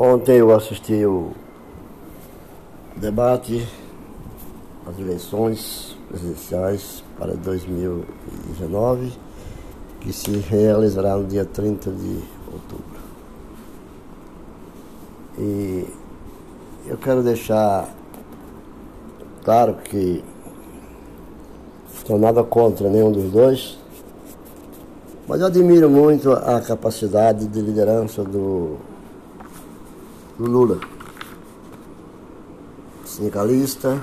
Ontem eu assisti o debate, as eleições presidenciais para 2019, que se realizará no dia 30 de outubro. E eu quero deixar claro que estou nada contra nenhum dos dois, mas admiro muito a capacidade de liderança do, do Lula. Sindicalista,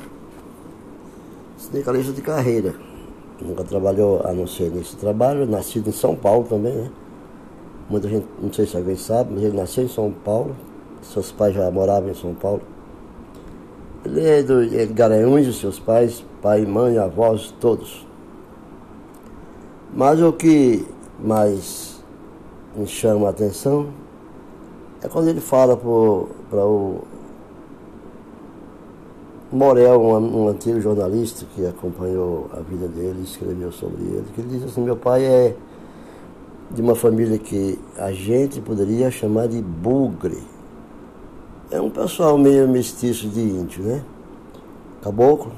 sindicalista de carreira. Nunca trabalhou a não ser nesse trabalho, nascido em São Paulo também, né? Muita gente, não sei se alguém sabe, mas ele nasceu em São Paulo, seus pais já moravam em São Paulo. Ele é, do, é de Garanhuns, seus pais, pai, mãe, avós, todos. Mas o que mais me chama a atenção é quando ele fala para o Morel, um, um, antigo jornalista que acompanhou a vida dele, escreveu sobre ele, que ele diz assim, meu pai é de uma família que a gente poderia chamar de bugre. É um pessoal meio mestiço de índio, né? Caboclo.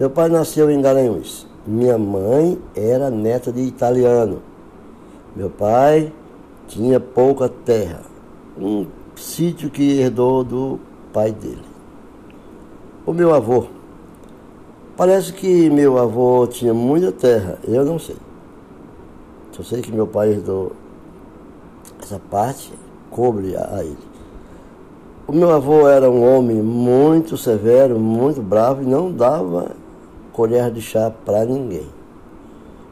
Meu pai nasceu em Garanhuns. Minha mãe era neta de italiano. Meu pai tinha pouca terra, um sítio que herdou do pai dele. O meu avô, parece que meu avô tinha muita terra, eu não sei. Só sei que meu pai herdou essa parte, cobre a, ele. O meu avô era um homem muito severo, muito bravo e não dava colher de chá para ninguém.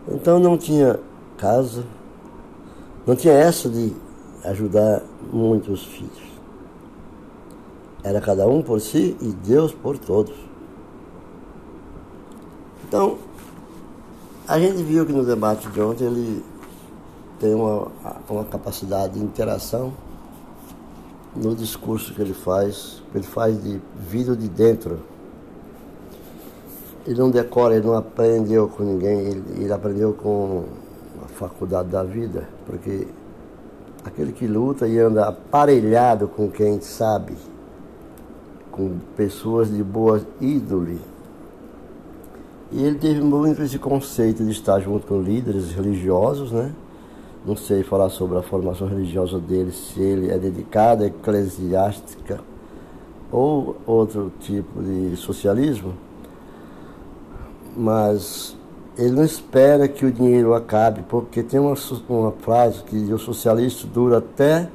Então não tinha casa, não tinha essa de ajudar muitos filhos. Era cada um por si e Deus por todos. Então, a gente viu que no debate de ontem ele tem uma, uma capacidade de interação no discurso que ele faz, que ele faz de vida de dentro. Ele não decora, ele não aprendeu com ninguém, ele, ele aprendeu com faculdade da vida, porque aquele que luta e anda aparelhado com quem sabe, com pessoas de boa índole. E ele teve muito esse conceito de estar junto com líderes religiosos, né? Não sei falar sobre a formação religiosa dele, se ele é dedicado à eclesiástica ou outro tipo de socialismo, mas ele não espera que o dinheiro acabe, porque tem uma, uma frase que o socialista dura até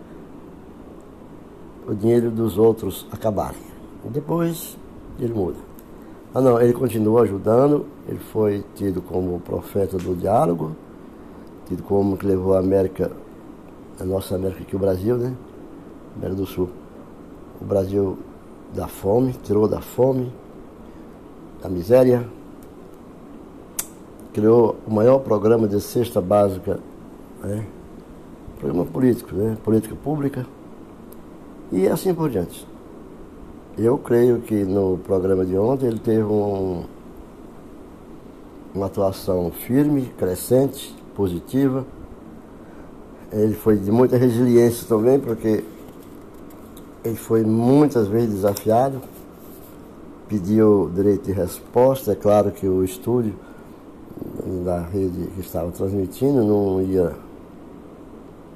o dinheiro dos outros acabarem. Depois ele muda. Ah não, ele continua ajudando, ele foi tido como profeta do diálogo, tido como que levou a América, a nossa América aqui, o Brasil, né? América do Sul. O Brasil da fome, tirou da fome, da miséria, criou o maior programa de cesta básica, né? programa político, né? política pública, e assim por diante. Eu creio que no programa de ontem ele teve um, uma atuação firme, crescente, positiva. Ele foi de muita resiliência também, porque ele foi muitas vezes desafiado, pediu direito de resposta. É claro que o estúdio da rede que estava transmitindo não ia,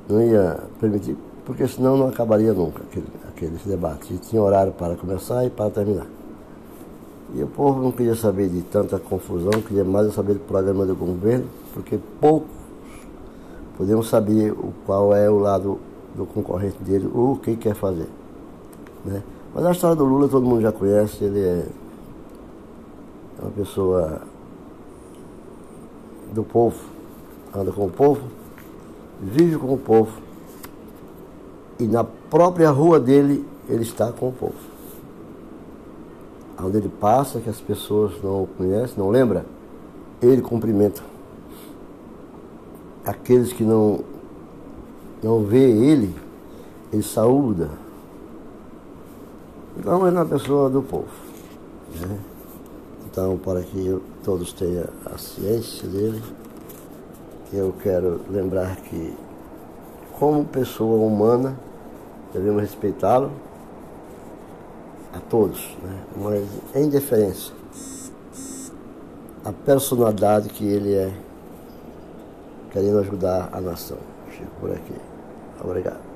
não ia permitir, porque senão não acabaria nunca aquele, aquele debate. E tinha horário para começar e para terminar. E o povo não queria saber de tanta confusão, queria mais saber do programa do governo, porque poucos podiam saber o, qual é o lado do concorrente dele, o que quer fazer. Né? Mas a história do Lula todo mundo já conhece, ele é uma pessoa do povo, anda com o povo, vive com o povo e na própria rua dele ele está com o povo. Onde ele passa, que as pessoas não conhecem, não lembra, ele cumprimenta. Aqueles que não, não vê ele, ele saúda. Então é uma pessoa do povo. Né? Então, para que todos tenham a ciência dele, eu quero lembrar que, como pessoa humana, devemos respeitá-lo a todos, né? mas em diferença a personalidade que ele é, querendo ajudar a nação. Fico por aqui. Obrigado.